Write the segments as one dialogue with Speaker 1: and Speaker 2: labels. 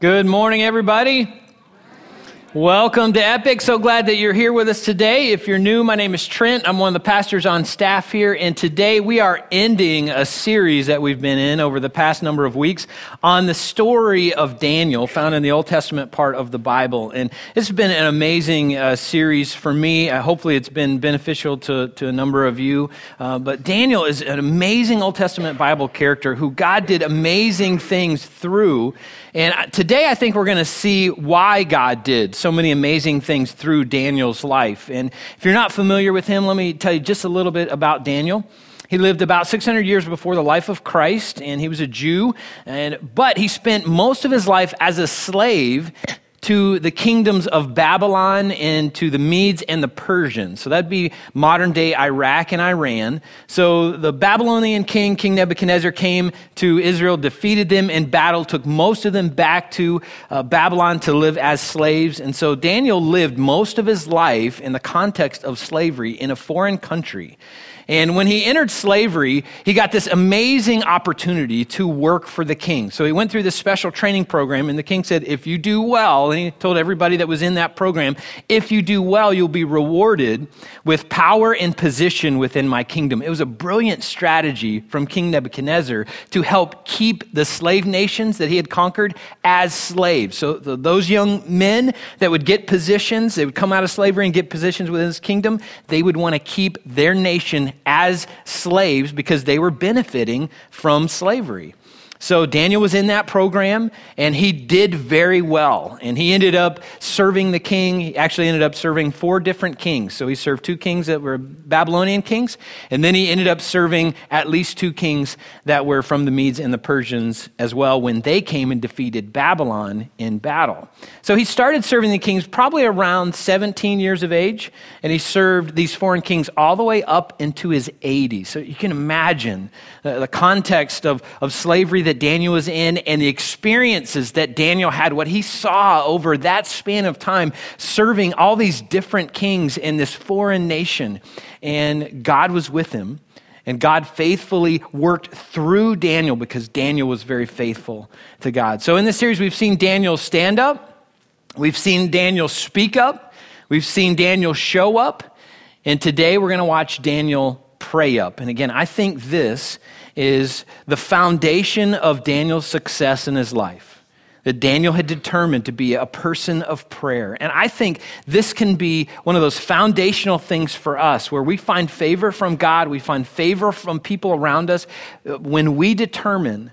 Speaker 1: Good morning, everybody. Welcome to Epic. So glad that you're here with us today. If you're new, my name is Trent. I'm one of the pastors on staff here. And today we are ending a series that we've been in over the past number of weeks on the story of Daniel, found in the Old Testament part of the Bible. And it's been an amazing uh, series for me. Uh, hopefully, it's been beneficial to, to a number of you. Uh, but Daniel is an amazing Old Testament Bible character who God did amazing things through. And today I think we're going to see why God did so many amazing things through Daniel's life. And if you're not familiar with him, let me tell you just a little bit about Daniel. He lived about 600 years before the life of Christ, and he was a Jew. And, but he spent most of his life as a slave to the kingdoms of Babylon and to the Medes and the Persians. So that'd be modern day Iraq and Iran. So the Babylonian king, King Nebuchadnezzar, came to Israel, defeated them in battle, took most of them back to uh, Babylon to live as slaves. And so Daniel lived most of his life in the context of slavery in a foreign country. And when he entered slavery, he got this amazing opportunity to work for the king. So he went through this special training program, and the king said, If you do well, and he told everybody that was in that program, if you do well, you'll be rewarded with power and position within my kingdom. It was a brilliant strategy from King Nebuchadnezzar to help keep the slave nations that he had conquered as slaves. So those young men that would get positions, they would come out of slavery and get positions within his kingdom, they would want to keep their nation as slaves because they were benefiting from slavery. So Daniel was in that program and he did very well. And he ended up serving the king. He actually ended up serving four different kings. So he served two kings that were Babylonian kings. And then he ended up serving at least two kings that were from the Medes and the Persians as well when they came and defeated Babylon in battle. So he started serving the kings probably around 17 years of age. And he served these foreign kings all the way up into his 80s. So you can imagine the context of, of slavery that Daniel was in and the experiences that Daniel had, what he saw over that span of time, serving all these different kings in this foreign nation. And God was with him. And God faithfully worked through Daniel because Daniel was very faithful to God. So in this series, we've seen Daniel stand up, we've seen Daniel speak up, we've seen Daniel show up, and today we're going to watch Daniel pray up. And again, I think this is the foundation of Daniel's success in his life. That Daniel had determined to be a person of prayer. And I think this can be one of those foundational things for us where we find favor from God, we find favor from people around us uh, when we determine,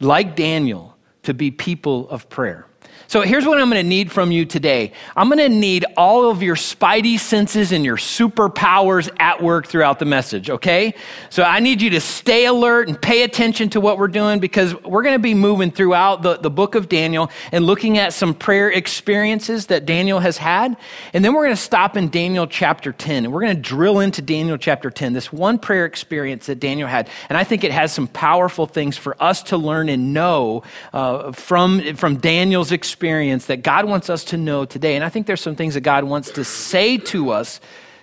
Speaker 1: like Daniel, to be people of prayer. So here's what I'm going to need from you today I'm going to need all of your spidey senses and your superpowers at work throughout the message, okay? So I need you to stay alert and pay attention to what we're doing because we're going to be moving throughout the, the book of Daniel and looking at some prayer experiences that Daniel has had. And then we're going to stop in Daniel chapter 10 and we're going to drill into Daniel chapter 10, this one prayer experience that Daniel had. And I think it has some powerful things for us to learn and know uh, from, from Daniel's experience experience that God wants us to know today. And I think there's some things that God wants to say to us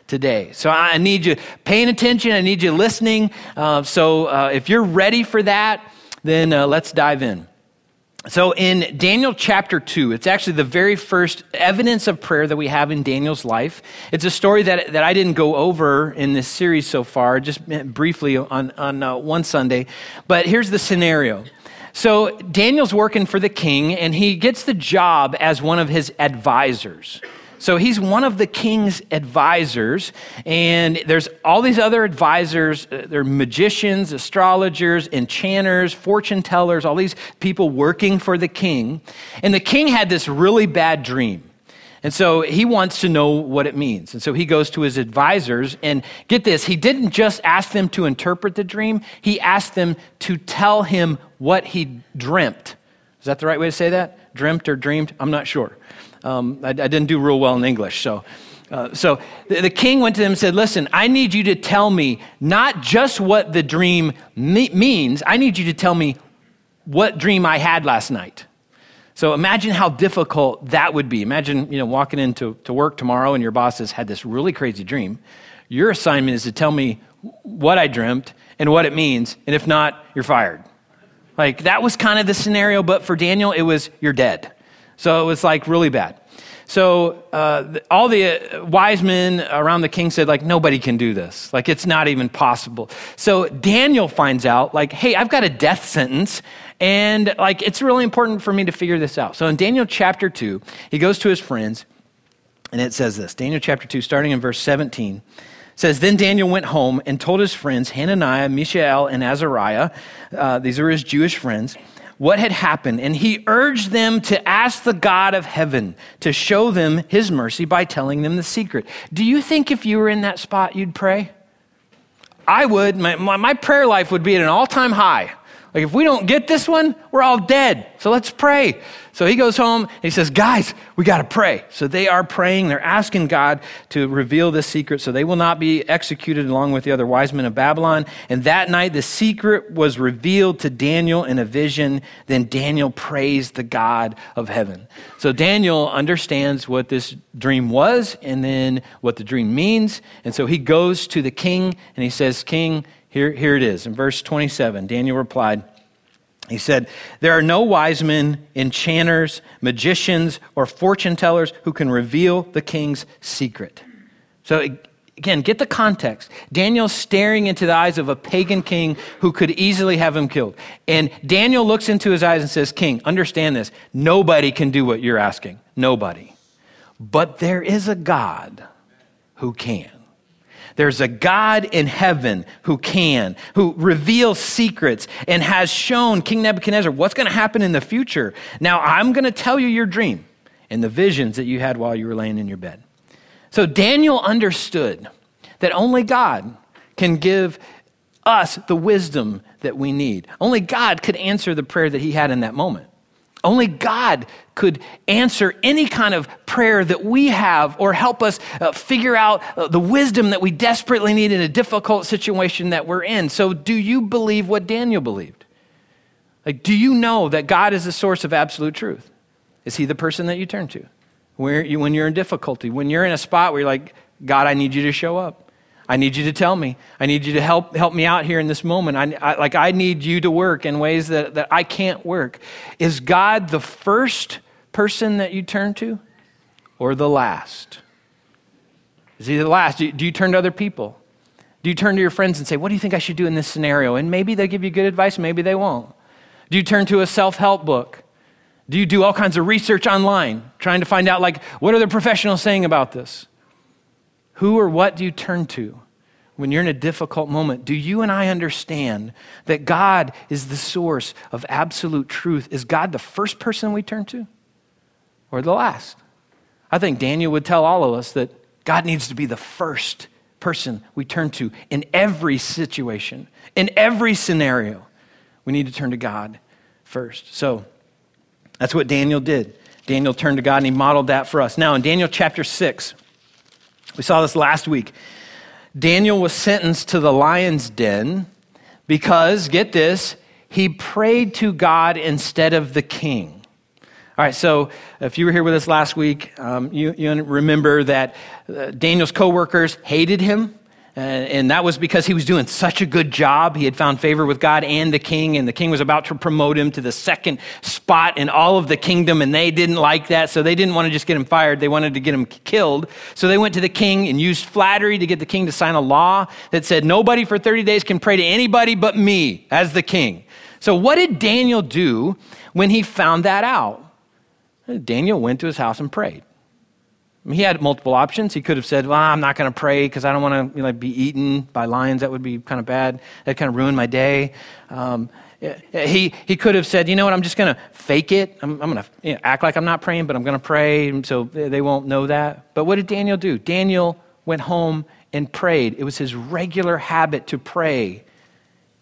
Speaker 1: today. So I need you paying attention. I need you listening. Uh, so uh, if you're ready for that, then uh, let's dive in. So in Daniel chapter 2, it's actually the very first evidence of prayer that we have in Daniel's life. It's a story that, that I didn't go over in this series so far, just briefly on, on uh, one Sunday. But here's the scenario. So Daniel's working for the king, and he gets the job as one of his advisors. So he's one of the king's advisors, and there's all these other advisors. Uh, they're magicians, astrologers, enchanters, fortune tellers, all these people working for the king. And the king had this really bad dream. And so he wants to know what it means. And so he goes to his advisors and get this, he didn't just ask them to interpret the dream, he asked them to tell him what he dreamt. Is that the right way to say that? Dreamt or dreamed? I'm not sure. Um, I, I, didn't do real well in English, so. Uh, so the, the, king went to him and said, Listen, I need you to tell me not just what the dream me- means, I need you to tell me what dream I had last night. So imagine how difficult that would be. Imagine, you know, walking into to work tomorrow and your boss has had this really crazy dream. Your assignment is to tell me what I dreamt and what it means, and if not, you're fired. Like that was kind of the scenario, but for Daniel, it was you're dead. So it was like really bad. So uh, all the uh, wise men around the king said, like, nobody can do this. Like, it's not even possible. So Daniel finds out, like, hey, I've got a death sentence, and like, it's really important for me to figure this out. So in Daniel chapter 2, he goes to his friends, and it says this Daniel chapter 2, starting in verse 17 says then daniel went home and told his friends hananiah mishael and azariah uh, these are his jewish friends what had happened, and he urged them to ask the God of heaven to show them his mercy by telling them the secret. Do you think if you were in that spot, you'd pray? I would. My, my, my prayer life would be at an all time high. Like, if we don't get this one, we're all dead. So let's pray. So he goes home and he says, Guys, we got to pray. So they are praying. They're asking God to reveal this secret so they will not be executed along with the other wise men of Babylon. And that night, the secret was revealed to Daniel in a vision. Then Daniel praised the God of heaven. So Daniel understands what this dream was and then what the dream means. And so he goes to the king and he says, King, here, here it is. In verse 27, Daniel replied, he said, There are no wise men, enchanters, magicians, or fortune tellers who can reveal the king's secret. So, again, get the context. Daniel's staring into the eyes of a pagan king who could easily have him killed. And Daniel looks into his eyes and says, King, understand this. Nobody can do what you're asking. Nobody. But there is a God who can. There's a God in heaven who can, who reveals secrets and has shown King Nebuchadnezzar what's going to happen in the future. Now, I'm going to tell you your dream and the visions that you had while you were laying in your bed. So, Daniel understood that only God can give us the wisdom that we need. Only God could answer the prayer that he had in that moment. Only God could answer any kind of prayer that we have or help us uh, figure out uh, the wisdom that we desperately need in a difficult situation that we're in. So, do you believe what Daniel believed? Like, do you know that God is the source of absolute truth? Is he the person that you turn to? You, when you're in difficulty, when you're in a spot where you're like, God, I need you to show up. I need you to tell me. I need you to help, help me out here in this moment. I, I, like, I need you to work in ways that, that I can't work. Is God the first person that you turn to or the last? Is he the last? Do you, do you turn to other people? Do you turn to your friends and say, What do you think I should do in this scenario? And maybe they give you good advice, maybe they won't. Do you turn to a self help book? Do you do all kinds of research online, trying to find out, like, what are the professionals saying about this? Who or what do you turn to when you're in a difficult moment? Do you and I understand that God is the source of absolute truth? Is God the first person we turn to or the last? I think Daniel would tell all of us that God needs to be the first person we turn to in every situation, in every scenario. We need to turn to God first. So that's what Daniel did. Daniel turned to God and he modeled that for us. Now, in Daniel chapter 6, we saw this last week. Daniel was sentenced to the lion's den because, get this, he prayed to God instead of the king. All right, so if you were here with us last week, um, you, you, remember that uh, Daniel's coworkers hated him. Uh, and that was because he was doing such a good job. He had found favor with God and the king, and the king was about to promote him to the second spot in all of the kingdom, and they didn't like that, so they didn't want to just get him fired. They wanted to get him killed. So they went to the king and used flattery to get the king to sign a law that said nobody for 30 days can pray to anybody but me as the king. So, what did Daniel do when he found that out? Daniel went to his house and prayed. He had multiple options. He could have said, Well, I'm not going to pray because I don't want to you know, be eaten by lions. That would be kind of bad. That kind of ruin my day. Um, he, he could have said, You know what? I'm just going to fake it. I'm, I'm going to you know, act like I'm not praying, but I'm going to pray so they won't know that. But what did Daniel do? Daniel went home and prayed. It was his regular habit to pray.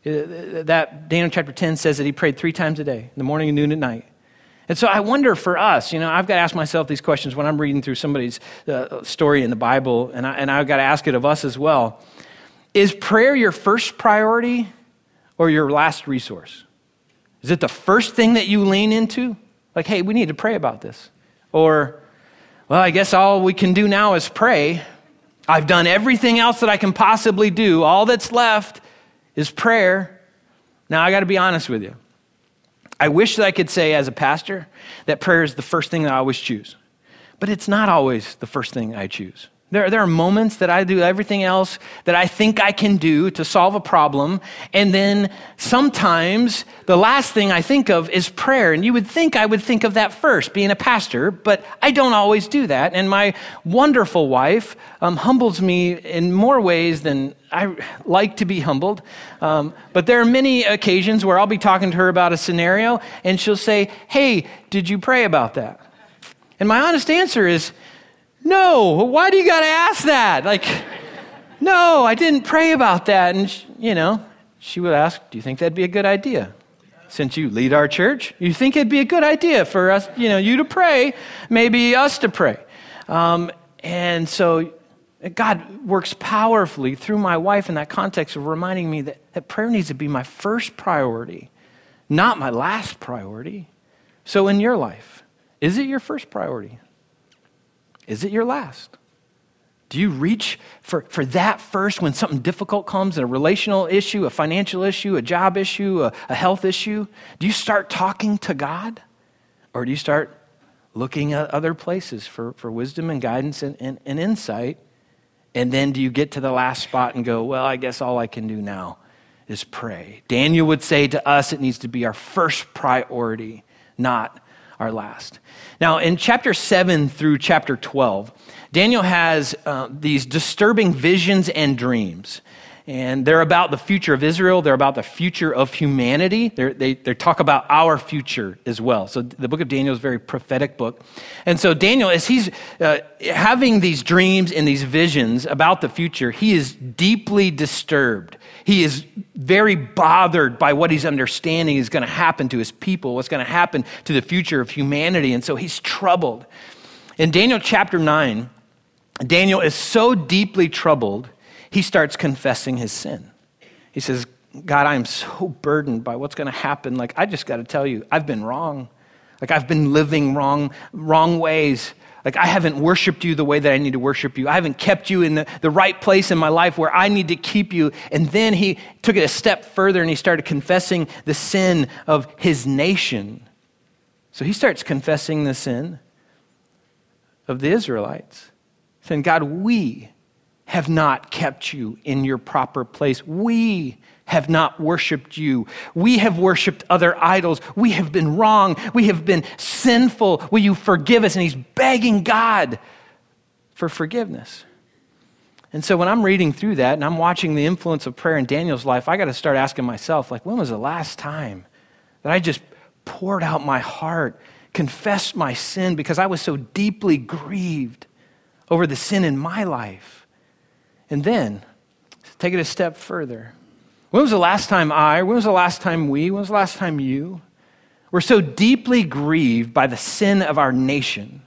Speaker 1: Uh, that Daniel chapter 10 says that he prayed three times a day, in the morning noon and night. And so I wonder for us, you know, I've got to ask myself these questions when I'm reading through somebody's uh, story in the Bible, and, I, and I've got to ask it of us as well. Is prayer your first priority or your last resource? Is it the first thing that you lean into? Like, hey, we need to pray about this. Or, well, I guess all we can do now is pray. I've done everything else that I can possibly do. All that's left is prayer. Now, I got to be honest with you. I wish that I could say, as a pastor, that prayer is the first thing that I always choose. But it's not always the first thing I choose. There, there are moments that I do everything else that I think I can do to solve a problem. And then sometimes the last thing I think of is prayer. And you would think I would think of that first, being a pastor, but I don't always do that. And my wonderful wife um, humbles me in more ways than I like to be humbled. Um, but there are many occasions where I'll be talking to her about a scenario and she'll say, Hey, did you pray about that? And my honest answer is, no, why do you got to ask that? Like, no, I didn't pray about that. And, she, you know, she would ask, Do you think that'd be a good idea? Since you lead our church, you think it'd be a good idea for us, you know, you to pray, maybe us to pray. Um, and so God works powerfully through my wife in that context of reminding me that, that prayer needs to be my first priority, not my last priority. So, in your life, is it your first priority? Is it your last? Do you reach for, for that first when something difficult comes, a relational issue, a financial issue, a job issue, a, a health issue? Do you start talking to God? Or do you start looking at other places for, for wisdom and guidance and, and, and insight? And then do you get to the last spot and go, well, I guess all I can do now is pray? Daniel would say to us, it needs to be our first priority, not our last. Now, in chapter 7 through chapter 12, Daniel has uh, these disturbing visions and dreams. And they're about the future of Israel. They're about the future of humanity. They're, they, they talk about our future as well. So the book of Daniel is a very prophetic book. And so Daniel, as he's uh, having these dreams and these visions about the future, he is deeply disturbed. He is very bothered by what he's understanding is going to happen to his people, what's going to happen to the future of humanity. And so he's troubled. In Daniel chapter 9, Daniel is so deeply troubled he starts confessing his sin. He says, God, I am so burdened by what's going to happen. Like, I just got to tell you, I've been wrong. Like, I've been living wrong, wrong ways. Like, I haven't worshiped you the way that I need to worship you. I haven't kept you in the, the right place in my life where I need to keep you. And then he took it a step further and he started confessing the sin of his nation. So he starts confessing the sin of the Israelites, saying, God, we have not kept you in your proper place. We have not worshiped you. We have worshiped other idols. We have been wrong. We have been sinful. Will you forgive us? And he's begging God for forgiveness. And so when I'm reading through that and I'm watching the influence of prayer in Daniel's life, I got to start asking myself, like, when was the last time that I just poured out my heart, confessed my sin because I was so deeply grieved over the sin in my life? And then, take it a step further. When was the last time I, when was the last time we, when was the last time you were so deeply grieved by the sin of our nation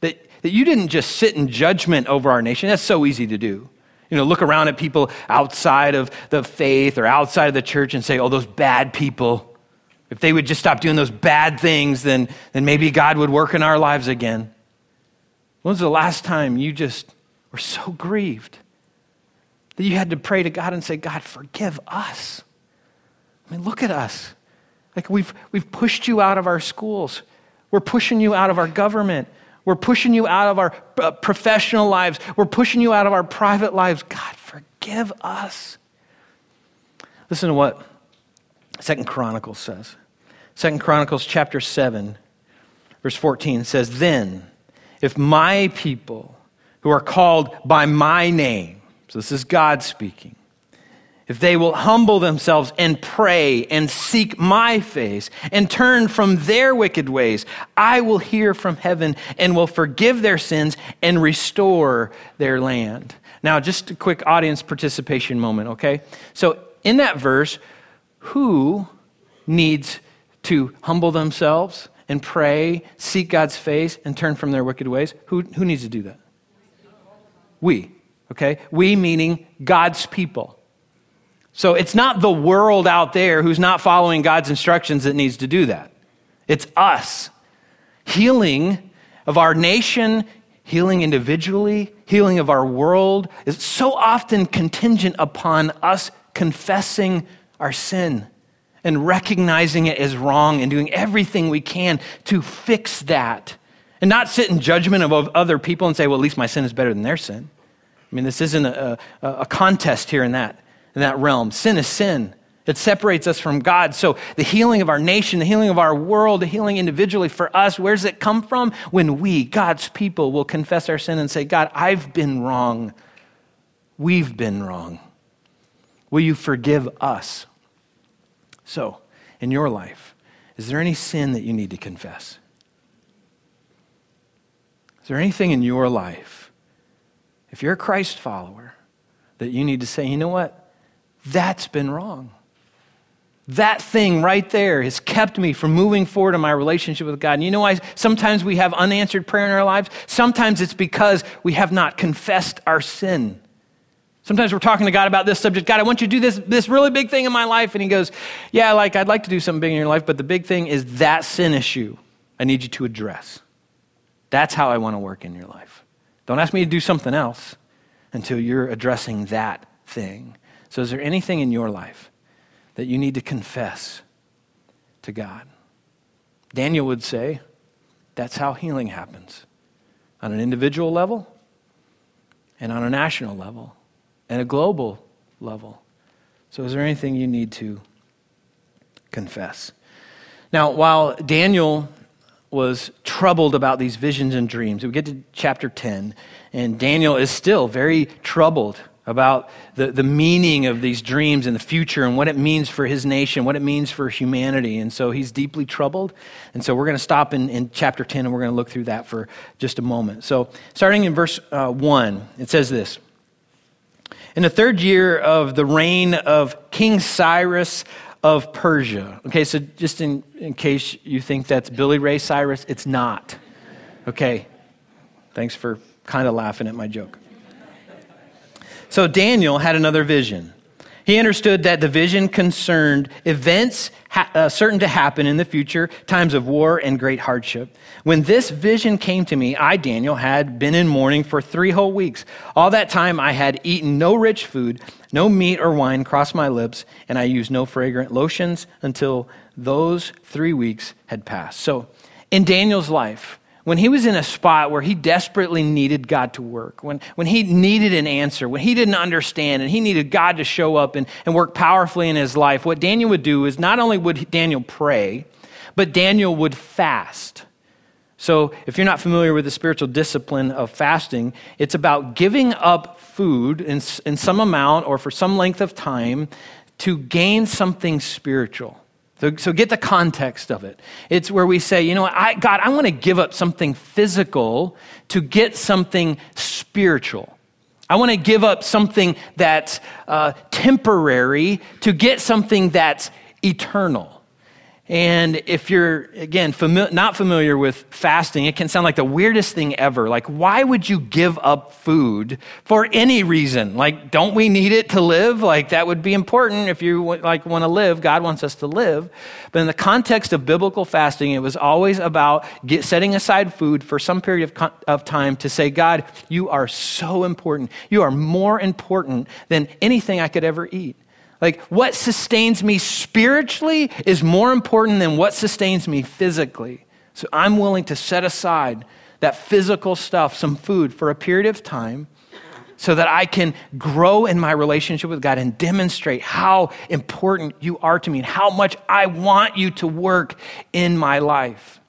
Speaker 1: that, that you didn't just sit in judgment over our nation? That's so easy to do. You know, look around at people outside of the faith or outside of the church and say, oh, those bad people. If they would just stop doing those bad things, then, then maybe God would work in our lives again. When was the last time you just were so grieved that you had to pray to God and say, God, forgive us. I mean, look at us. Like we've, we've pushed you out of our schools. We're pushing you out of our government. We're pushing you out of our uh, professional lives. We're pushing you out of our private lives. God, forgive us. Listen to what Second Chronicles says. Second Chronicles chapter 7, verse 14 says, Then, if my people who are called by my name, so this is God speaking. If they will humble themselves and pray and seek my face and turn from their wicked ways, I will hear from heaven and will forgive their sins and restore their land. Now, just a quick audience participation moment, okay? So, in that verse, who needs to humble themselves and pray, seek God's face, and turn from their wicked ways? Who, who needs to do that? We okay? We meaning God's people. So it's not the world out there who's not following God's instructions that needs to do that. It's us. Healing of our nation, healing individually, healing of our world is so often contingent upon us confessing our sin and recognizing it as wrong and doing everything we can to fix that. And not sit in judgment of other people and say, well, at least my sin is better than their sin. I mean, this isn't a, a, a contest here in that, in that realm. Sin is sin. It separates us from God. So, the healing of our nation, the healing of our world, the healing individually for us, where does it come from? When we, God's people, will confess our sin and say, God, I've been wrong. We've been wrong. Will you forgive us? So, in your life, is there any sin that you need to confess? Is there anything in your life, if you're a Christ follower, that you need to say, you know what? That's been wrong. That thing right there has kept me from moving forward in my relationship with God. And you know why sometimes we have unanswered prayer in our lives? Sometimes it's because we have not confessed our sin. Sometimes we're talking to God about this subject. God, I want you to do this, this really big thing in my life. And He goes, Yeah, like I'd like to do something big in your life, but the big thing is that sin issue I need you to address. That's how I want to work in your life. Don't ask me to do something else until you're addressing that thing. So, is there anything in your life that you need to confess to God. Daniel would say that's how healing happens on an individual level and on a national level and a global level. So, is there anything you need to confess? Now, while Daniel was troubled about these visions and dreams, we get to chapter 10, and Daniel is still very troubled about the, the meaning of these dreams in the future and what it means for his nation, what it means for humanity. And so he's deeply troubled. And so we're going to stop in, in chapter 10 and we're going to look through that for just a moment. So, starting in verse uh, 1, it says this In the third year of the reign of King Cyrus of Persia. Okay, so just in, in case you think that's Billy Ray Cyrus, it's not. Okay, thanks for kind of laughing at my joke. So Daniel had another vision. He understood that the vision concerned events ha- uh, certain to happen in the future, times of war and great hardship. When this vision came to me, I, Daniel, had been in mourning for three whole weeks. All that time I had eaten no rich food, no meat or wine crossed my lips, and I used no fragrant lotions until those three weeks had passed. So, in Daniel's life, when he was in a spot where he desperately needed God to work, when, when he needed an answer, when he didn't understand and he needed God to show up and, and work powerfully in his life, what Daniel would do is not only would Daniel pray, but Daniel would fast. So, if you're not familiar with the spiritual discipline of fasting, it's about giving up food in, in some amount or for some length of time to gain something spiritual. So, so get the context of it. It's where we say, you know, I, God, I want to give up something physical to get something spiritual. I want to give up something that's uh, temporary to get something that's eternal. And if you're, again, fami- not familiar with fasting, it can sound like the weirdest thing ever. Like, why would you give up food for any reason? Like, don't we need it to live? Like, that would be important if you like want to live. God wants us to live. But in the context of biblical fasting, it was always about get, setting aside food for some period of, of time to say, God, you are so important. You are more important than anything I could ever eat. Like, what sustains me spiritually is more important than what sustains me physically. So I'm willing to set aside that physical stuff, some food, for a period of time so that I can grow in my relationship with God and demonstrate how important you are to me and how much I want you to work in my life.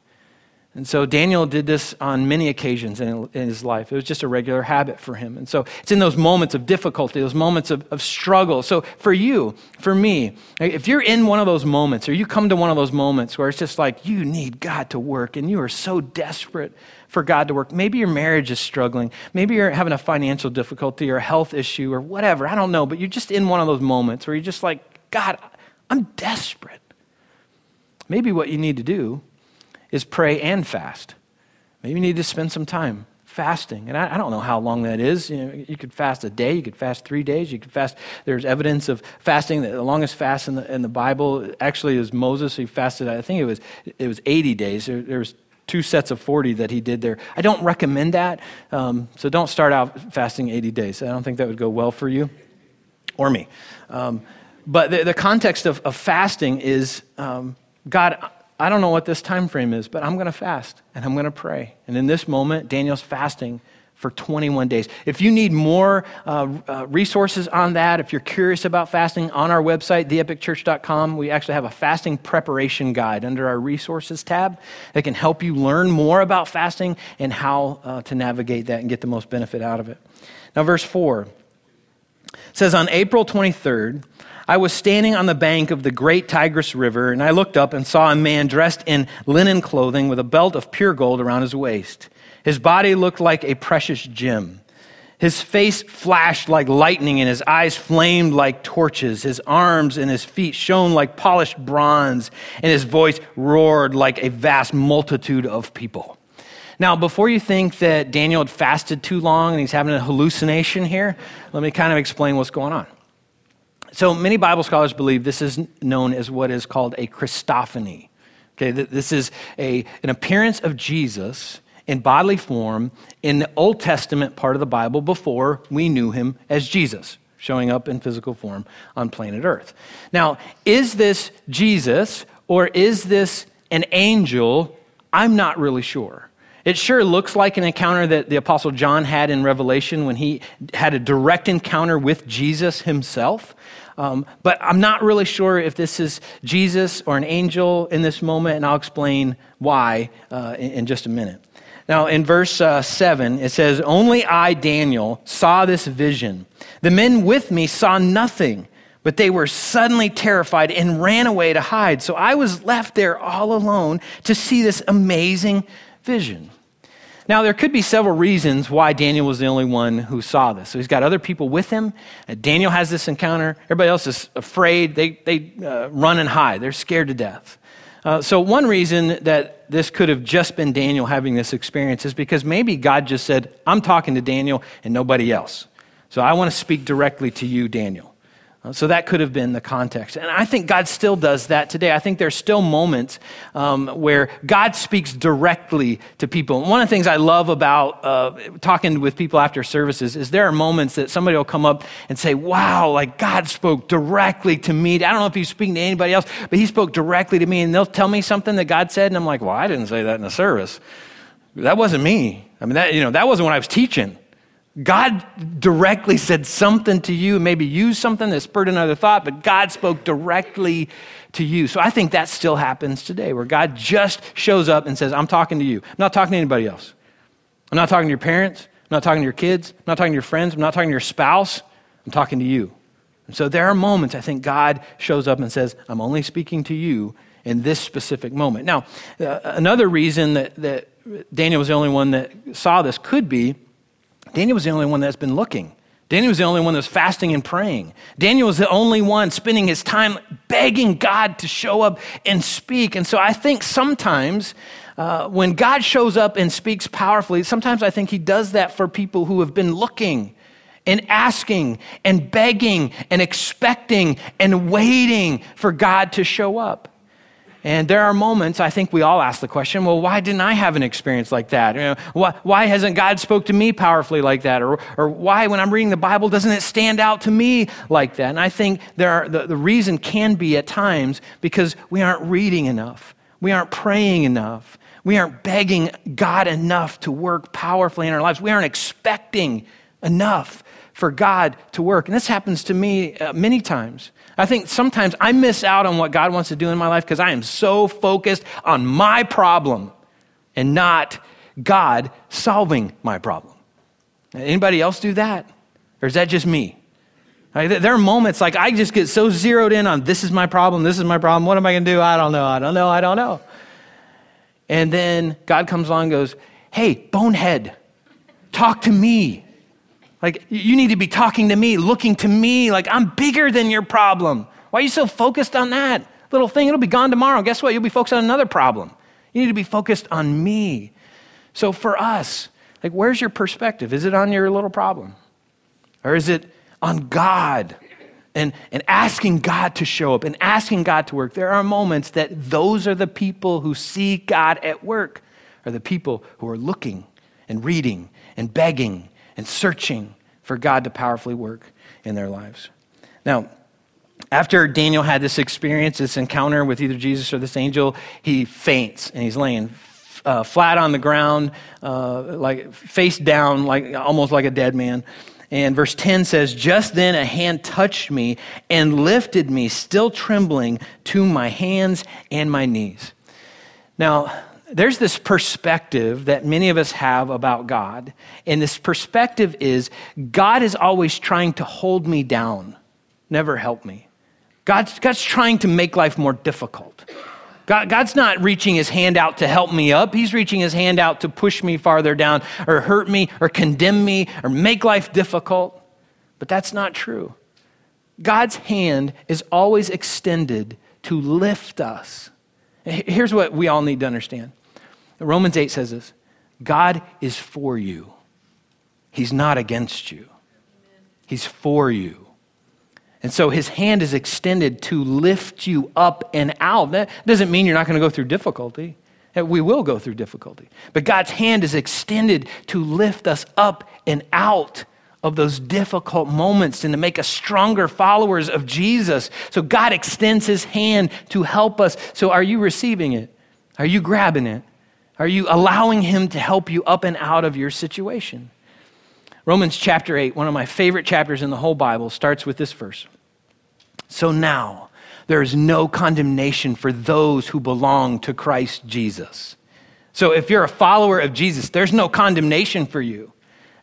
Speaker 1: And so Daniel did this on many occasions in, his life. It was just a regular habit for him. And so it's in those moments of difficulty, those moments of, of struggle. So for you, for me, if you're in one of those moments or you come to one of those moments where it's just like you need God to work and you are so desperate for God to work, maybe your marriage is struggling, maybe you're having a financial difficulty or a health issue or whatever, I don't know, but you're just in one of those moments where you're just like, God, I'm desperate. Maybe what you need to do is pray and fast. Maybe you need to spend some time fasting. And I, I, don't know how long that is. You, know, you could fast a day, you could fast three days, you could fast. There's evidence of fasting. The longest fast in the, in the Bible actually is Moses. He fasted, I think it was, it was 80 days. There, there was two sets of 40 that he did there. I don't recommend that. Um, so don't start out fasting 80 days. I don't think that would go well for you or me. Um, but the, the context of, of fasting is um, God, I don't know what this time frame is, but I'm going to fast and I'm going to pray. And in this moment, Daniel's fasting for 21 days. If you need more uh, uh, resources on that, if you're curious about fasting, on our website, theepicchurch.com, we actually have a fasting preparation guide under our resources tab that can help you learn more about fasting and how uh, to navigate that and get the most benefit out of it. Now, verse 4 says, On April 23rd, I was standing on the bank of the great Tigris River, and I looked up and saw a man dressed in linen clothing with a belt of pure gold around his waist. His body looked like a precious gem. His face flashed like lightning, and his eyes flamed like torches. His arms and his feet shone like polished bronze, and his voice roared like a vast multitude of people. Now, before you think that Daniel had fasted too long and he's having a hallucination here, let me kind of explain what's going on. So, many Bible scholars believe this is known as what is called a Christophany. Okay, this is a, an appearance of Jesus in bodily form in the Old Testament part of the Bible before we knew him as Jesus, showing up in physical form on planet Earth. Now, is this Jesus or is this an angel? I'm not really sure. It sure looks like an encounter that the Apostle John had in Revelation when he had a direct encounter with Jesus himself. Um, but I'm not really sure if this is Jesus or an angel in this moment, and I'll explain why uh, in, in just a minute. Now, in verse uh, 7, it says, Only I, Daniel, saw this vision. The men with me saw nothing, but they were suddenly terrified and ran away to hide. So I was left there all alone to see this amazing vision. Now, there could be several reasons why Daniel was the only one who saw this. So he's got other people with him. Uh, Daniel has this encounter. Everybody else is afraid. They, they uh, run and hide, they're scared to death. Uh, so, one reason that this could have just been Daniel having this experience is because maybe God just said, I'm talking to Daniel and nobody else. So, I want to speak directly to you, Daniel. So that could have been the context. And I think God still does that today. I think there's still moments um, where God speaks directly to people. One of the things I love about uh, talking with people after services is there are moments that somebody will come up and say, Wow, like God spoke directly to me. I don't know if he's speaking to anybody else, but he spoke directly to me. And they'll tell me something that God said. And I'm like, Well, I didn't say that in the service. That wasn't me. I mean, that, you know, that wasn't when I was teaching. God directly said something to you, maybe used something that spurred another thought, but God spoke directly to you. So I think that still happens today, where God just shows up and says, I'm talking to you. I'm not talking to anybody else. I'm not talking to your parents. I'm not talking to your kids. I'm not talking to your friends. I'm not talking to your spouse. I'm talking to you. And so there are moments I think God shows up and says, I'm only speaking to you in this specific moment. Now, uh, another reason that, that Daniel was the only one that saw this could be Daniel was the only one that's been looking. Daniel was the only one that's fasting and praying. Daniel was the only one spending his time begging God to show up and speak. And so I think sometimes uh, when God shows up and speaks powerfully, sometimes I think he does that for people who have been looking and asking and begging and expecting and waiting for God to show up. And there are moments, I think we all ask the question, well, why didn't I have an experience like that? You know, why, why hasn't God spoke to me powerfully like that? Or, or why, when I'm reading the Bible, doesn't it stand out to me like that? And I think there are, the, the reason can be at times because we aren't reading enough. We aren't praying enough. We aren't begging God enough to work powerfully in our lives. We aren't expecting enough for God to work. And this happens to me uh, many times. I think sometimes I miss out on what God wants to do in my life because I am so focused on my problem and not God solving my problem. Anybody else do that? Or is that just me? There are moments like I just get so zeroed in on this is my problem, this is my problem, what am I going to do? I don't know, I don't know, I don't know. And then God comes along and goes, hey, bonehead, talk to me. Like, you need to be talking to me, looking to me, like I'm bigger than your problem. Why are you so focused on that little thing? It'll be gone tomorrow. Guess what? You'll be focused on another problem. You need to be focused on me. So, for us, like, where's your perspective? Is it on your little problem? Or is it on God? And, and asking God to show up and asking God to work. There are moments that those are the people who see God at work, are the people who are looking and reading and begging and searching for God to powerfully work in their lives. Now, after Daniel had this experience, this encounter with either Jesus or this angel, he faints and he's laying uh, flat on the ground, uh, like face down, like almost like a dead man. And verse 10 says, Just then a hand touched me and lifted me, still trembling, to my hands and my knees. Now, there's this perspective that many of us have about God. And this perspective is God is always trying to hold me down, never help me. God's, God's trying to make life more difficult. God, God's not reaching his hand out to help me up. He's reaching his hand out to push me farther down or hurt me or condemn me or make life difficult. But that's not true. God's hand is always extended to lift us. Here's what we all need to understand Romans 8 says this God is for you, He's not against you, He's for you. And so his hand is extended to lift you up and out. That doesn't mean you're not going to go through difficulty. We will go through difficulty. But God's hand is extended to lift us up and out of those difficult moments and to make us stronger followers of Jesus. So God extends his hand to help us. So are you receiving it? Are you grabbing it? Are you allowing him to help you up and out of your situation? Romans chapter 8, one of my favorite chapters in the whole Bible, starts with this verse. So now there is no condemnation for those who belong to Christ Jesus. So if you're a follower of Jesus, there's no condemnation for you.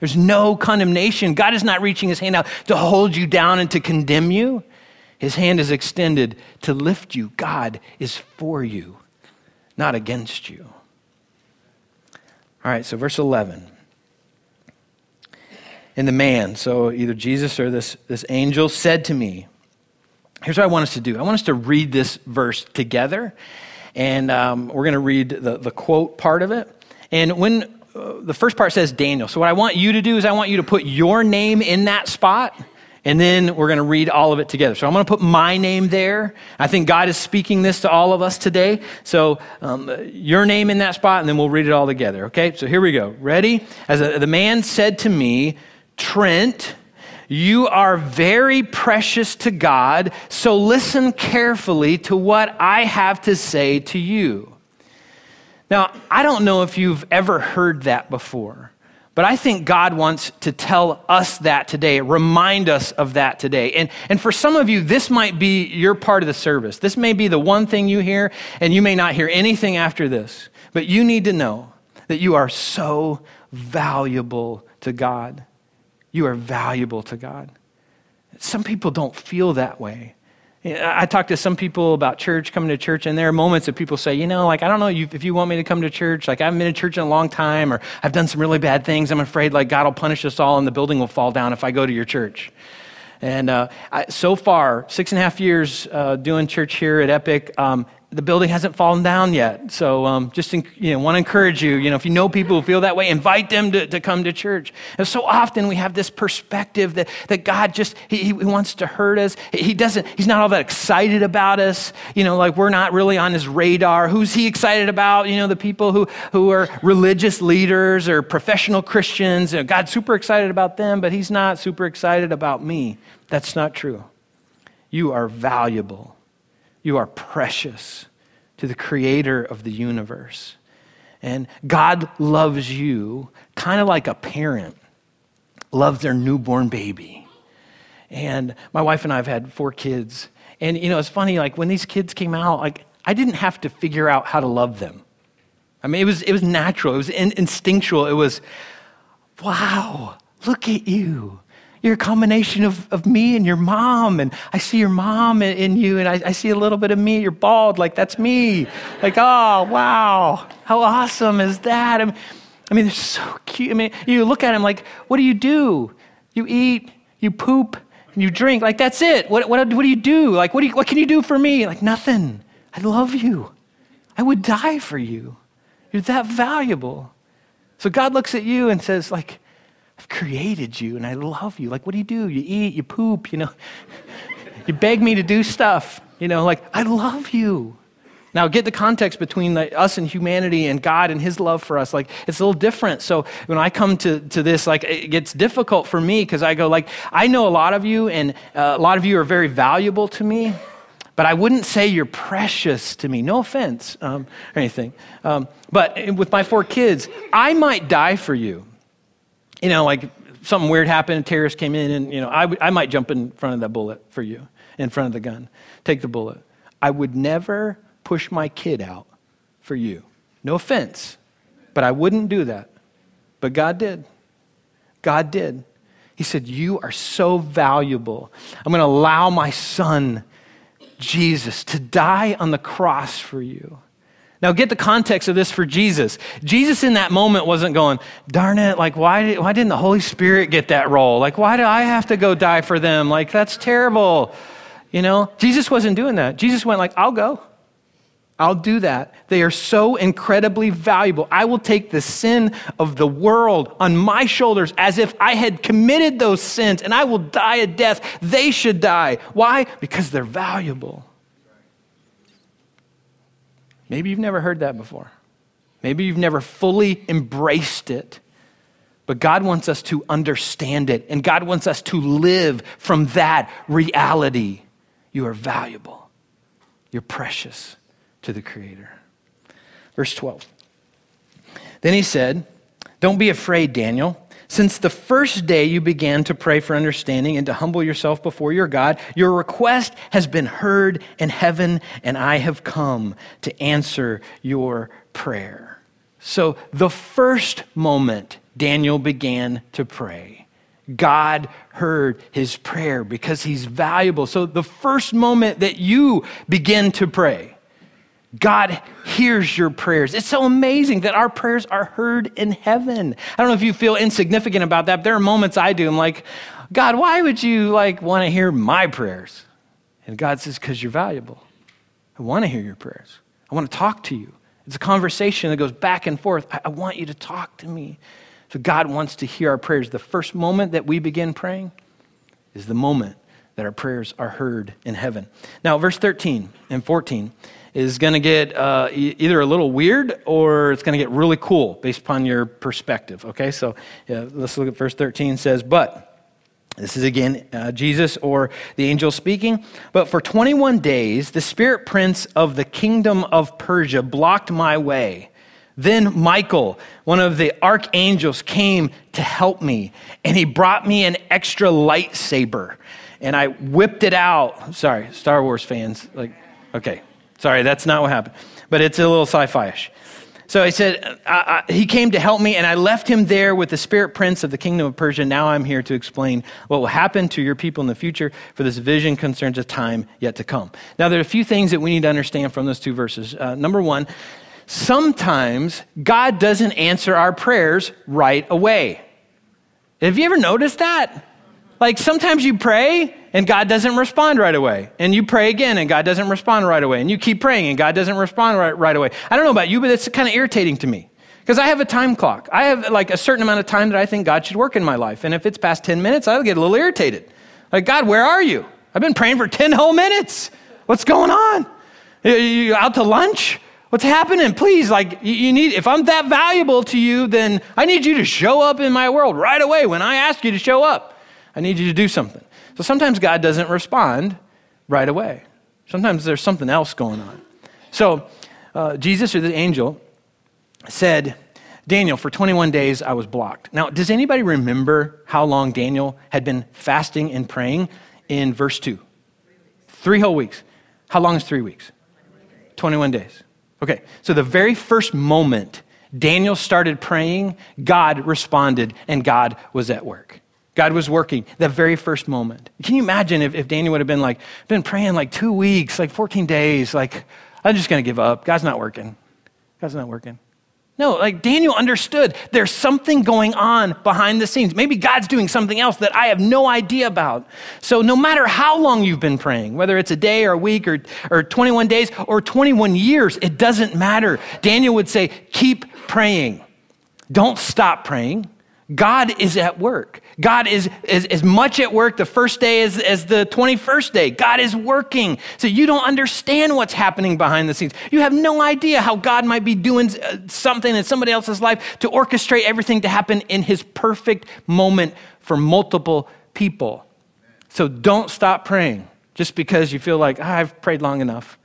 Speaker 1: There's no condemnation. God is not reaching his hand out to hold you down and to condemn you. His hand is extended to lift you. God is for you, not against you. All right, so verse 11 and the man, so either Jesus or this, this angel, said to me, Here's what I want us to do I want us to read this verse together, and um, we're going to read the, the quote part of it. And when uh, the first part says Daniel, so what I want you to do is I want you to put your name in that spot. And then we're going to read all of it together. So I'm going to put my name there. I think God is speaking this to all of us today. So um, your name in that spot, and then we'll read it all together. Okay? So here we go. Ready? As a, the man said to me, Trent, you are very precious to God, so listen carefully to what I have to say to you. Now, I don't know if you've ever heard that before, but I think God wants to tell us that today, remind us of that today. And, and for some of you, this might be your part of the service. This may be the one thing you hear, and you may not hear anything after this, but you need to know that you are so valuable to God. You are valuable to God. Some people don't feel that way. I talk to some people about church, coming to church, and there are moments that people say, you know, like, I don't know if you want me to come to church. Like, I haven't been to church in a long time, or I've done some really bad things. I'm afraid, like, God will punish us all and the building will fall down if I go to your church. And uh, I, so far, six and a half years uh, doing church here at Epic, um, the building hasn't fallen down yet. So um, just you know, want to encourage you, you know, if you know people who feel that way, invite them to, to come to church. And so often we have this perspective that, that God just, he, he wants to hurt us. He doesn't, he's not all that excited about us. You know, like we're not really on his radar. Who's he excited about? You know, the people who, who are religious leaders or professional Christians. You know, God's super excited about them, but he's not super excited about me. That's not true. You are valuable you are precious to the creator of the universe. And God loves you kind of like a parent loves their newborn baby. And my wife and I have had four kids. And, you know, it's funny, like when these kids came out, like I didn't have to figure out how to love them. I mean, it was, it was natural, it was in, instinctual. It was, wow, look at you. You're a combination of, of me and your mom. And I see your mom in, in you, and I, I, see a little bit of me. You're bald, like that's me. Like, oh, wow. How awesome is that? I mean, I mean, they're so cute. I mean, you look at them like, what do you do? You eat, you poop, and you drink. Like, that's it. What, what, what do you do? Like, what, do you, what can you do for me? Like, nothing. I love you. I would die for you. You're that valuable. So God looks at you and says, like, I've created you and I love you. Like, what do you do? You eat, you poop, you know. you beg me to do stuff, you know, like, I love you. Now, get the context between the, us and humanity and God and His love for us. Like, it's a little different. So, when I come to, to this, like, it gets difficult for me because I go, like, I know a lot of you, and uh, a lot of you are very valuable to me, but I wouldn't say you're precious to me. No offense um, or anything. Um, but with my four kids, I might die for you. You know, like, something weird happened, terrorists came in, and, you know, I, w- I might jump in front of that bullet for you, in front of the gun, take the bullet. I would never push my kid out for you. No offense, but I wouldn't do that. But God did. God did. He said, You are so valuable. I'm going to allow my son, Jesus, to die on the cross for you. Now, get the context of this for Jesus. Jesus in that moment wasn't going, darn it, like, why, did, why didn't the Holy Spirit get that role? Like, why do I have to go die for them? Like, that's terrible. You know, Jesus wasn't doing that. Jesus went, like, I'll go. I'll do that. They are so incredibly valuable. I will take the sin of the world on my shoulders as if I had committed those sins and I will die a death they should die. Why? Because they're valuable. Maybe you've never heard that before. Maybe you've never fully embraced it. But God wants us to understand it, and God wants us to live from that reality. You are valuable, you're precious to the Creator. Verse 12. Then he said, Don't be afraid, Daniel. Since the first day you began to pray for understanding and to humble yourself before your God, your request has been heard in heaven, and I have come to answer your prayer. So, the first moment Daniel began to pray, God heard his prayer because he's valuable. So, the first moment that you begin to pray, God hears your prayers. It's so amazing that our prayers are heard in heaven. I don't know if you feel insignificant about that. There are moments I do. I'm like, God, why would you like want to hear my prayers? And God says, because you're valuable. I want to hear your prayers. I want to talk to you. It's a conversation that goes back and forth. I, I want you to talk to me. So God wants to hear our prayers. The first moment that we begin praying is the moment that our prayers are heard in heaven. Now, verse 13 and 14 is going to get uh, either a little weird or it's going to get really cool based upon your perspective. Okay, so yeah, let's look at verse 13 says, But, this is again uh, Jesus or the angel speaking. But for 21 days, the spirit prince of the kingdom of Persia blocked my way. Then Michael, one of the archangels, came to help me, and he brought me an extra lightsaber. And I whipped it out. Sorry, Star Wars fans. Like, okay, Sorry, that's not what happened. But it's a little sci fi ish. So he said, I, I, He came to help me, and I left him there with the spirit prince of the kingdom of Persia. Now I'm here to explain what will happen to your people in the future, for this vision concerns a time yet to come. Now, there are a few things that we need to understand from those two verses. Uh, number one, sometimes God doesn't answer our prayers right away. Have you ever noticed that? Like sometimes you pray and God doesn't respond right away. And you pray again and God doesn't respond right away. And you keep praying and God doesn't respond right, right away. I don't know about you, but it's kind of irritating to me. Because I have a time clock. I have like a certain amount of time that I think God should work in my life. And if it's past 10 minutes, I'll get a little irritated. Like, God, where are you? I've been praying for 10 whole minutes. What's going on? You out to lunch? What's happening? Please, like, you need, if I'm that valuable to you, then I need you to show up in my world right away when I ask you to show up. I need you to do something. So sometimes God doesn't respond right away. Sometimes there's something else going on. So uh, Jesus or the angel said, Daniel, for 21 days I was blocked. Now, does anybody remember how long Daniel had been fasting and praying in verse 2? Three whole weeks. How long is three weeks? 21 days. Okay, so the very first moment Daniel started praying, God responded and God was at work. God was working the very first moment. Can you imagine if, if Daniel would have been like, been praying like two weeks, like 14 days, like, I'm just going to give up. God's not working. God's not working. No, like Daniel understood there's something going on behind the scenes. Maybe God's doing something else that I have no idea about. So, no matter how long you've been praying, whether it's a day or a week or, or 21 days or 21 years, it doesn't matter. Daniel would say, keep praying. Don't stop praying. God is at work. God is as much at work the first day as, as the 21st day. God is working. So you don't understand what's happening behind the scenes. You have no idea how God might be doing uh, something in somebody else's life to orchestrate everything to happen in his perfect moment for multiple people. So don't stop praying just because you feel like, oh, I've prayed long enough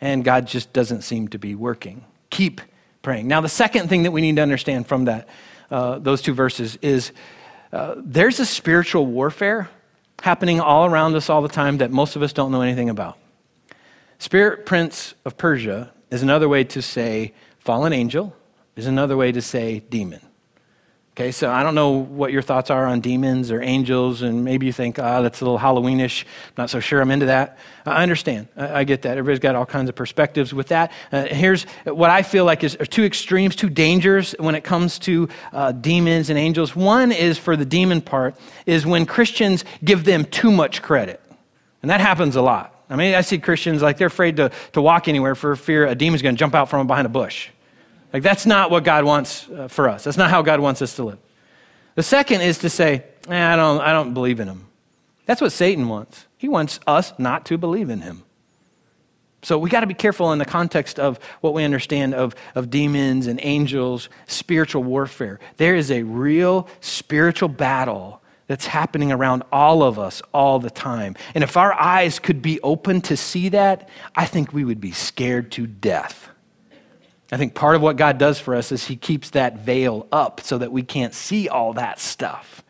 Speaker 1: and God just doesn't seem to be working. Keep praying. Now, the second thing that we need to understand from that uh, those two verses is uh, there's a spiritual warfare happening all around us all the time that most of us don't know anything about. Spirit prince of Persia is another way to say fallen angel, is another way to say demon. Okay, so I don't know what your thoughts are on demons or angels, and maybe you think, ah, oh, that's a little Halloweenish. Not so sure I'm into that. I understand. I, I get that. Everybody's got all kinds of perspectives with that. Uh, here's what I feel like is two extremes, two dangers when it comes to uh, demons and angels. One is for the demon part, is when Christians give them too much credit. And that happens a lot. I mean, I see Christians like they're afraid to, to walk anywhere for fear a demon's going to jump out from behind a bush. Like, that's not what God wants uh, for us. That's not how God wants us to live. The second is to say, eh, I, don't, I don't believe in him. That's what Satan wants. He wants us not to believe in him. So we got to be careful in the context of what we understand of, of demons and angels, spiritual warfare. There is a real spiritual battle that's happening around all of us all the time. And if our eyes could be open to see that, I think we would be scared to death. I think part of what God does for us is He keeps that veil up so that we can't see all that stuff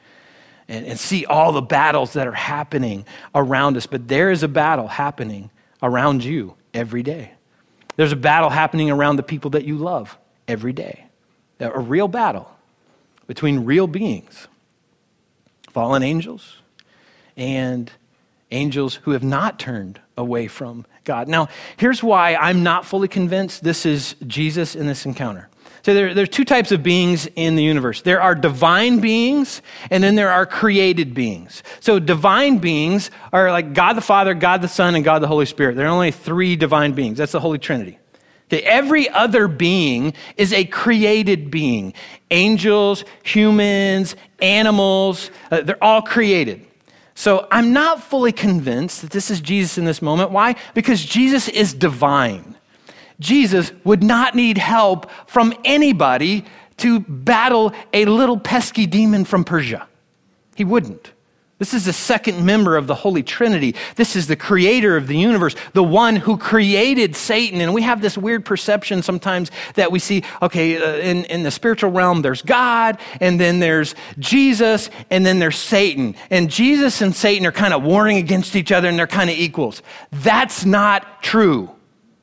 Speaker 1: and, and, see all the battles that are happening around us. But there is a battle happening around you every day. There's a battle happening around the people that you love every day. A real battle between real beings, fallen angels, and angels who have not turned away from God. Now, here's why I'm not fully convinced this is Jesus in this encounter. So there, there, are two types of beings in the universe. There are divine beings, and then there are created beings. So divine beings are like God the Father, God the Son, and God the Holy Spirit. There are only three divine beings. That's the Holy Trinity. Okay, every other being is a created being. Angels, humans, animals, uh, they're all created. So I'm not fully convinced that this is Jesus in this moment. Why? Because Jesus is divine. Jesus would not need help from anybody to battle a little pesky demon from Persia. He wouldn't. This is the second member of the Holy Trinity. This is the creator of the universe, the one who created Satan. And we have this weird perception sometimes that we see, okay, uh, in, in the spiritual realm, there's God, and then there's Jesus, and then there's Satan. And Jesus and Satan are kind of warring against each other, and they're kind of equals. That's not true.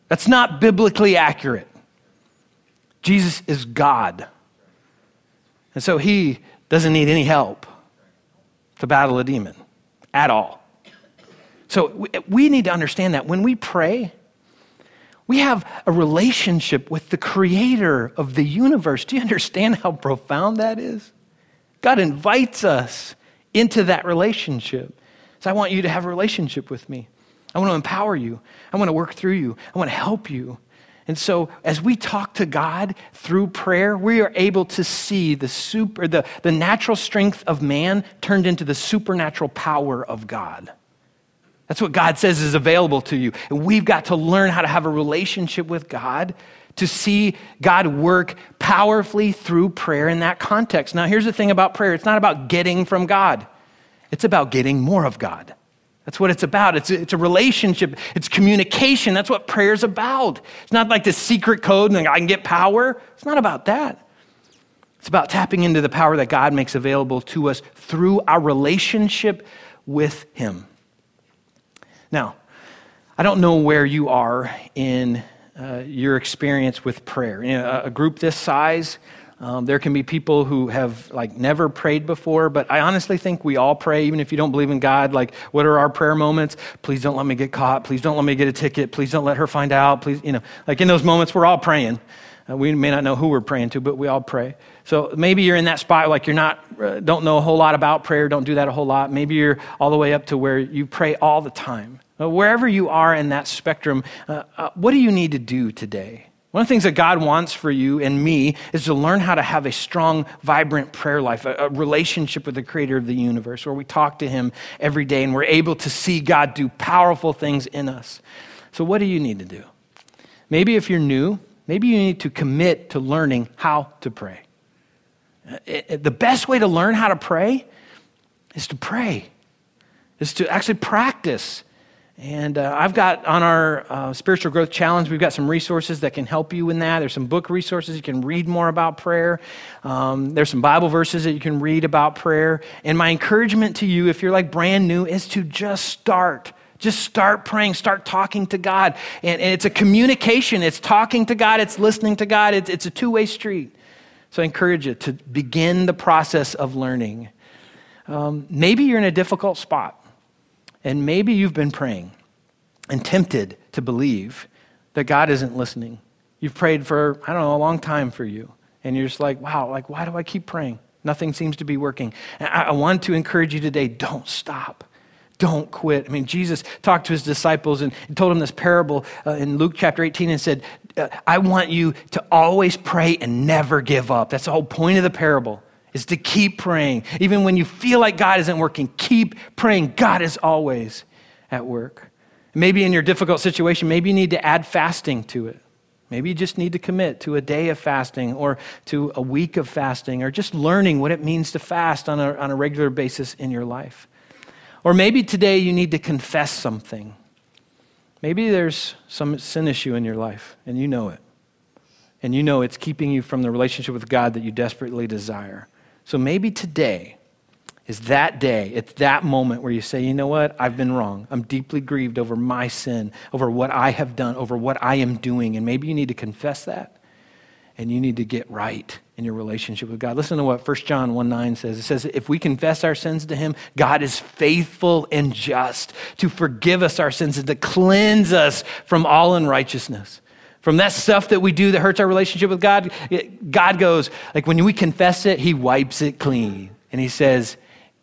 Speaker 1: That's not biblically accurate. Jesus is God. And so he doesn't need any help to battle a demon at all. So we need to understand that when we pray, we have a relationship with the creator of the universe. Do you understand how profound that is? God invites us into that relationship. So I want you to have a relationship with me. I want to empower you. I want to work through you. I want to help you. And so, as we talk to God through prayer, we are able to see the, super, the, the natural strength of man turned into the supernatural power of God. That's what God says is available to you. And we've got to learn how to have a relationship with God to see God work powerfully through prayer in that context. Now, here's the thing about prayer it's not about getting from God, it's about getting more of God. That's what it's about. It's a, it's a relationship, it's communication. That's what prayer's about. It's not like this secret code and I can get power. It's not about that. It's about tapping into the power that God makes available to us through our relationship with Him. Now, I don't know where you are in uh, your experience with prayer. You know, a group this size, um, there can be people who have like never prayed before, but I honestly think we all pray, even if you don't believe in God. Like, what are our prayer moments? Please don't let me get caught. Please don't let me get a ticket. Please don't let her find out. Please, you know, like in those moments, we're all praying. Uh, we may not know who we're praying to, but we all pray. So maybe you're in that spot like you're not, uh, don't know a whole lot about prayer, don't do that a whole lot. Maybe you're all the way up to where you pray all the time. Wherever you are in that spectrum, uh, uh, what do you need to do today? One of the things that God wants for you and me is to learn how to have a strong, vibrant prayer life, a, a, relationship with the creator of the universe, where we talk to him every day and we're able to see God do powerful things in us. So, what do you need to do? Maybe if you're new, maybe you need to commit to learning how to pray. It, it, the best way to learn how to pray is to pray, is to actually practice and uh, I've got on our uh, spiritual growth challenge, we've got some resources that can help you in that. There's some book resources you can read more about prayer. Um, there's some Bible verses that you can read about prayer. And my encouragement to you, if you're like brand new, is to just start. Just start praying, start talking to God. And, and it's a communication, it's talking to God, it's listening to God, it's, it's a two way street. So I encourage you to begin the process of learning. Um, maybe you're in a difficult spot. And maybe you've been praying and tempted to believe that God isn't listening. You've prayed for, I don't know, a long time for you. And you're just like, wow, like, why do I keep praying? Nothing seems to be working. And I, I want to encourage you today don't stop. Don't quit. I mean, Jesus talked to his disciples and told them this parable uh, in Luke chapter 18 and said, uh, I want you to always pray and never give up. That's the whole point of the parable is to keep praying. Even when you feel like God isn't working, keep praying. God is always at work. Maybe in your difficult situation, maybe you need to add fasting to it. Maybe you just need to commit to a day of fasting or to a week of fasting or just learning what it means to fast on a, on a regular basis in your life. Or maybe today you need to confess something. Maybe there's some sin issue in your life and you know it. And you know it's keeping you from the relationship with God that you desperately desire. So maybe today is that day, it's that moment where you say, you know what, I've been wrong. I'm deeply grieved over my sin, over what I have done, over what I am doing. And maybe you need to confess that and you need to get right in your relationship with God. Listen to what 1 John 1 9 says. It says, If we confess our sins to Him, God is faithful and just to forgive us our sins and to cleanse us from all unrighteousness from that stuff that we do that hurts our relationship with God, God goes, like when we confess it, He wipes it clean. And He says,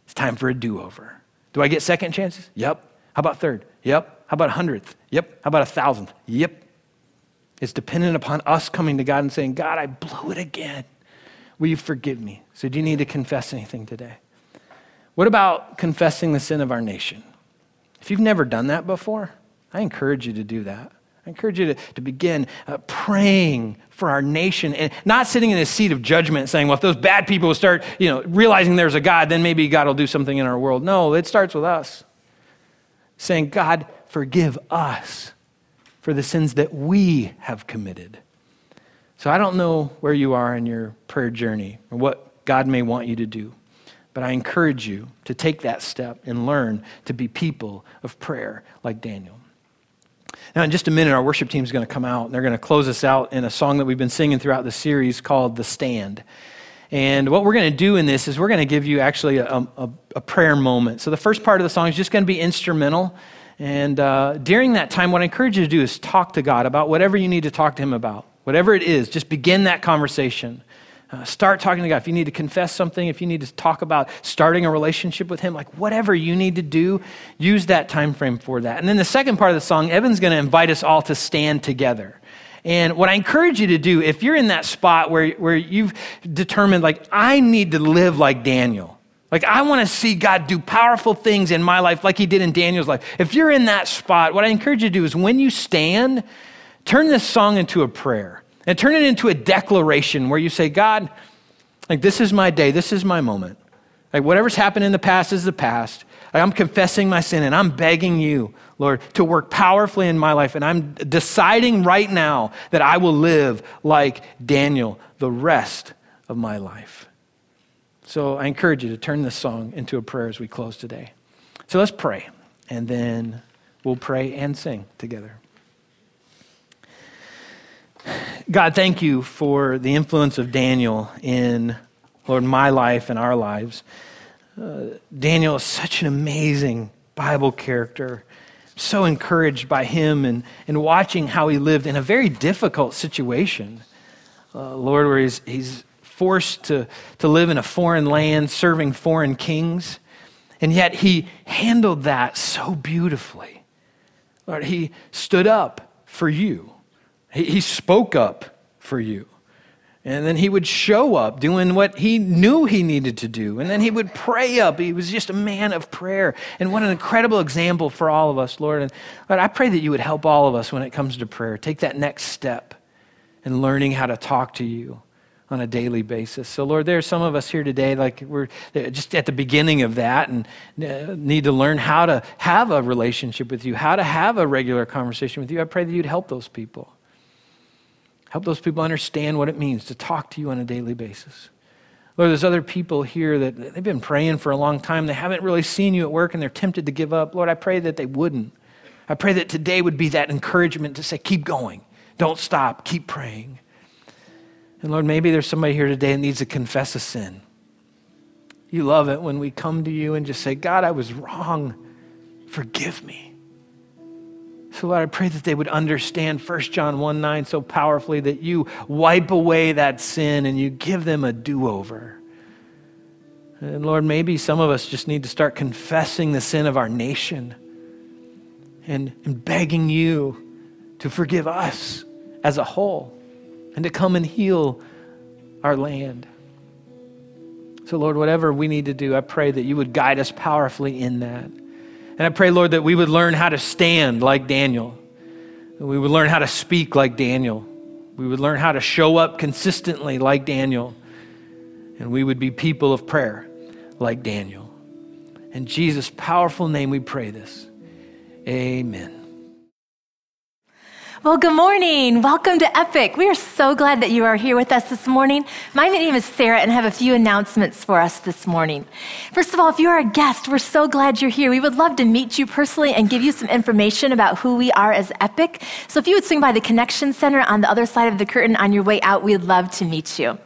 Speaker 1: it's time for a do over. Do I get second chances? Yep. How about third? Yep. How about a hundredth? Yep. How about a thousandth? Yep. It's dependent upon us coming to God and saying, God, I blew it again. Will you forgive me? So, do you need to confess anything today? What about confessing the sin of our nation? If you've never done that before, I encourage you to do that. I encourage you to, to begin uh, praying for our nation and not sitting in a seat of judgment saying, well, if those bad people start, you know, realizing there's a God, then maybe God will do something in our world. No, it starts with us saying, God, forgive us for the sins that we have committed. So I don't know where you are in your prayer journey or what God may want you to do, but I encourage you to take that step and learn to be people of prayer like Daniel. Now, in just a minute, our worship team is going to come out and they're going to close us out in a song that we've been singing throughout the series called The Stand. And what we're going to do in this is we're going to give you actually a, a, a, prayer moment. So the first part of the song is just going to be instrumental. And uh, during that time, what I encourage you to do is talk to God about whatever you need to talk to Him about. Whatever it is, just begin that conversation. Uh, start talking to God. If you need to confess something, if you need to talk about starting a relationship with Him, like whatever you need to do, use that time frame for that. And then the second part of the song, Evan's going to invite us all to stand together. And what I encourage you to do, if you're in that spot where, where you've determined, like, I need to live like Daniel, like, I want to see God do powerful things in my life like he did in Daniel's life. If you're in that spot, what I encourage you to do is when you stand, turn this song into a prayer and turn it into a declaration where you say, God, like this is my day, this is my moment. Like whatever's happened in the past is the past. Like, I'm confessing my sin and I'm begging you, Lord, to work powerfully in my life. And I'm deciding right now that I will live like Daniel the rest of my life. So I encourage you to turn this song into a prayer as we close today. So let's pray, and then we'll pray and sing together. God, thank you for the influence of Daniel in, Lord, my life and our lives. Uh, Daniel is such an amazing Bible character. so encouraged by him and, and watching how he lived in a very difficult situation. Uh, Lord, where he's, he's forced to, to live in a foreign land, serving foreign kings. And yet he handled that so beautifully. Lord, he stood up for you He, he spoke up for you. And then he would show up doing what he knew he needed to do. And then he would pray up. He was just a man of prayer. And what an incredible example for all of us, Lord. And Lord, I pray that you would help all of us when it comes to prayer. Take that next step in learning how to talk to you on a daily basis. So, Lord, there are some of us here today, like we're just at the beginning of that and uh, need to learn how to have a relationship with you, how to have a regular conversation with you. I pray that you'd help those people. Help those people understand what it means to talk to you on a daily basis. Lord, there's other people here that they've been praying for a long time. They haven't really seen you at work and they're tempted to give up. Lord, I pray that they wouldn't. I pray that today would be that encouragement to say, keep going. Don't stop. Keep praying. And Lord, maybe there's somebody here today that needs to confess a sin. You love it when we come to you and just say, God, I was wrong. Forgive me. So, Lord, I pray that they would understand 1 John 1 9 so powerfully that you wipe away that sin and you give them a do over. And Lord, maybe some of us just need to start confessing the sin of our nation and, and begging you to forgive us as a whole and to come and heal our land. So, Lord, whatever we need to do, I pray that you would guide us powerfully in that. And I pray, Lord, that we would learn how to stand like Daniel. We would learn how to speak like Daniel. We would learn how to show up consistently like Daniel. And we would be people of prayer like Daniel. In Jesus' powerful name, we pray this. Amen.
Speaker 2: Well, good morning. Welcome to Epic. We are so glad that you are here with us this morning. My name is Sarah, and I have a few announcements for us this morning. First of all, if you are a guest, we're so glad you're here. We would love to meet you personally and give you some information about who we are as Epic. So if you would swing by the Connection Center on the other side of the curtain on your way out, we'd love to meet you.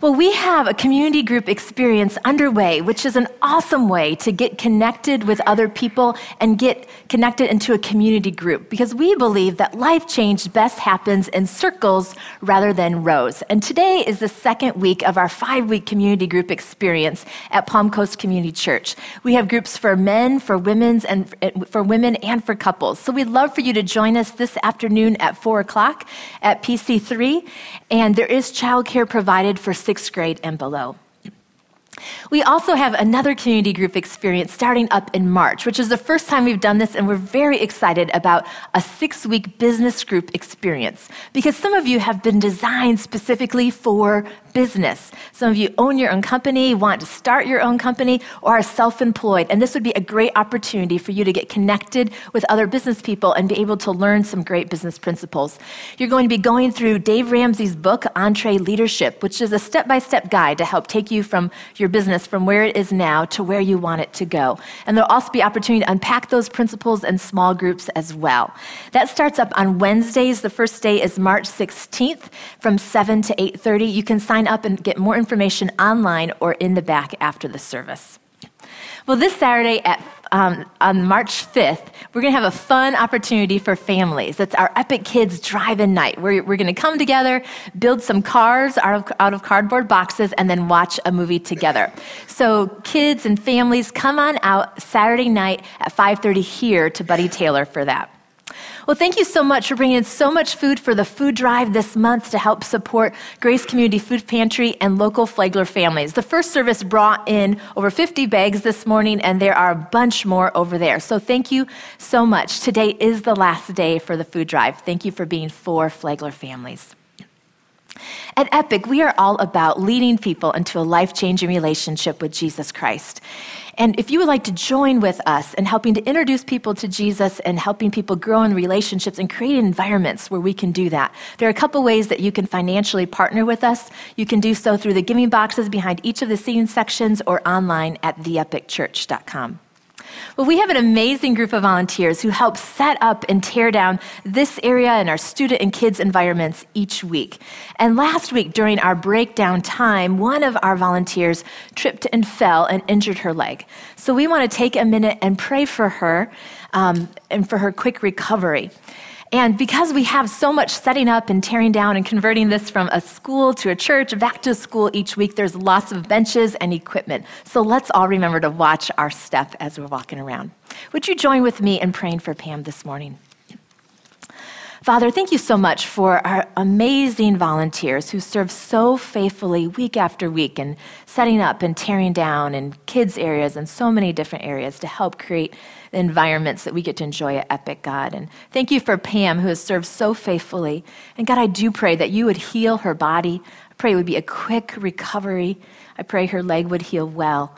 Speaker 2: Well, we have a community group experience underway, which is an awesome way to get connected with other people and get connected into a community group because we believe that life change best happens in circles rather than rows. And today is the second week of our five week community group experience at Palm Coast Community Church. We have groups for men, for women's, and for women and for couples. So we'd love for you to join us this afternoon at four o'clock at PC3. And there is childcare provided for six sixth grade and below. We also have another community group experience starting up in March, which is the first time we've done this, and we're very excited about a six week business group experience because some of you have been designed specifically for business. Some of you own your own company, want to start your own company, or are self employed. And this would be a great opportunity for you to get connected with other business people and be able to learn some great business principles. You're going to be going through Dave Ramsey's book, EntreLeadership, which is a step by step guide to help take you from your business from where it is now to where you want it to go. And there'll also be opportunity to unpack those principles in small groups as well. That starts up on Wednesdays. The first day is March 16th from 7 to 8:30. You can sign sign up and get more information online or in the back after the service. Well, this Saturday at um, on March 5th, we're going to have a fun opportunity for families. That's our Epic Kids Drive-In Night. We're, we're going to come together, build some cars out of, out of cardboard boxes, and then watch a movie together. So kids and families, come on out Saturday night at 5.30 here to Buddy Taylor for that. Well, thank you so much for bringing in so much food for the food drive this month to help support Grace Community Food Pantry and local Flagler families. The first service brought in over 50 bags this morning, and there are a bunch more over there. So thank you so much. Today is the last day for the food drive. Thank you for being for Flagler families. At Epic, we are all about leading people into a life changing relationship with Jesus Christ. And if you would like to join with us in helping to introduce people to Jesus and helping people grow in relationships and create environments where we can do that, there are a couple ways that you can financially partner with us. You can do so through the giving boxes behind each of the seating sections or online at theepicchurch.com. Well, we have an amazing group of volunteers who help set up and tear down this area in our student and kids environments each week. And last week, during our breakdown time, one of our volunteers tripped and fell and injured her leg. So we want to take a minute and pray for her um, and for her quick recovery. And because we have so much setting up and tearing down and converting this from a school to a church, back to school each week, there's lots of benches and equipment. So let's all remember to watch our step as we're walking around. Would you join with me in praying for Pam this morning? Father, thank you so much for our amazing volunteers who serve so faithfully week after week in setting up and tearing down in kids' areas and so many different areas to help create the environments that we get to enjoy at Epic, God. And thank you for Pam, who has served so faithfully. And God, I do pray that you would heal her body. I pray it would be a quick recovery. I pray her leg would heal well.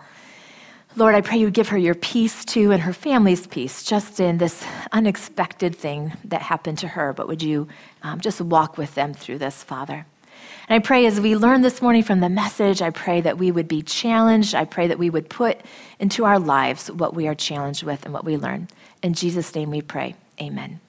Speaker 2: Lord, I pray you would give her your peace too and her family's peace just in this unexpected thing that happened to her. But would you um, just walk with them through this, Father? And I pray as we learn this morning from the message, I pray that we would be challenged. I pray that we would put into our lives what we are challenged with and what we learn. In Jesus' name we pray. Amen.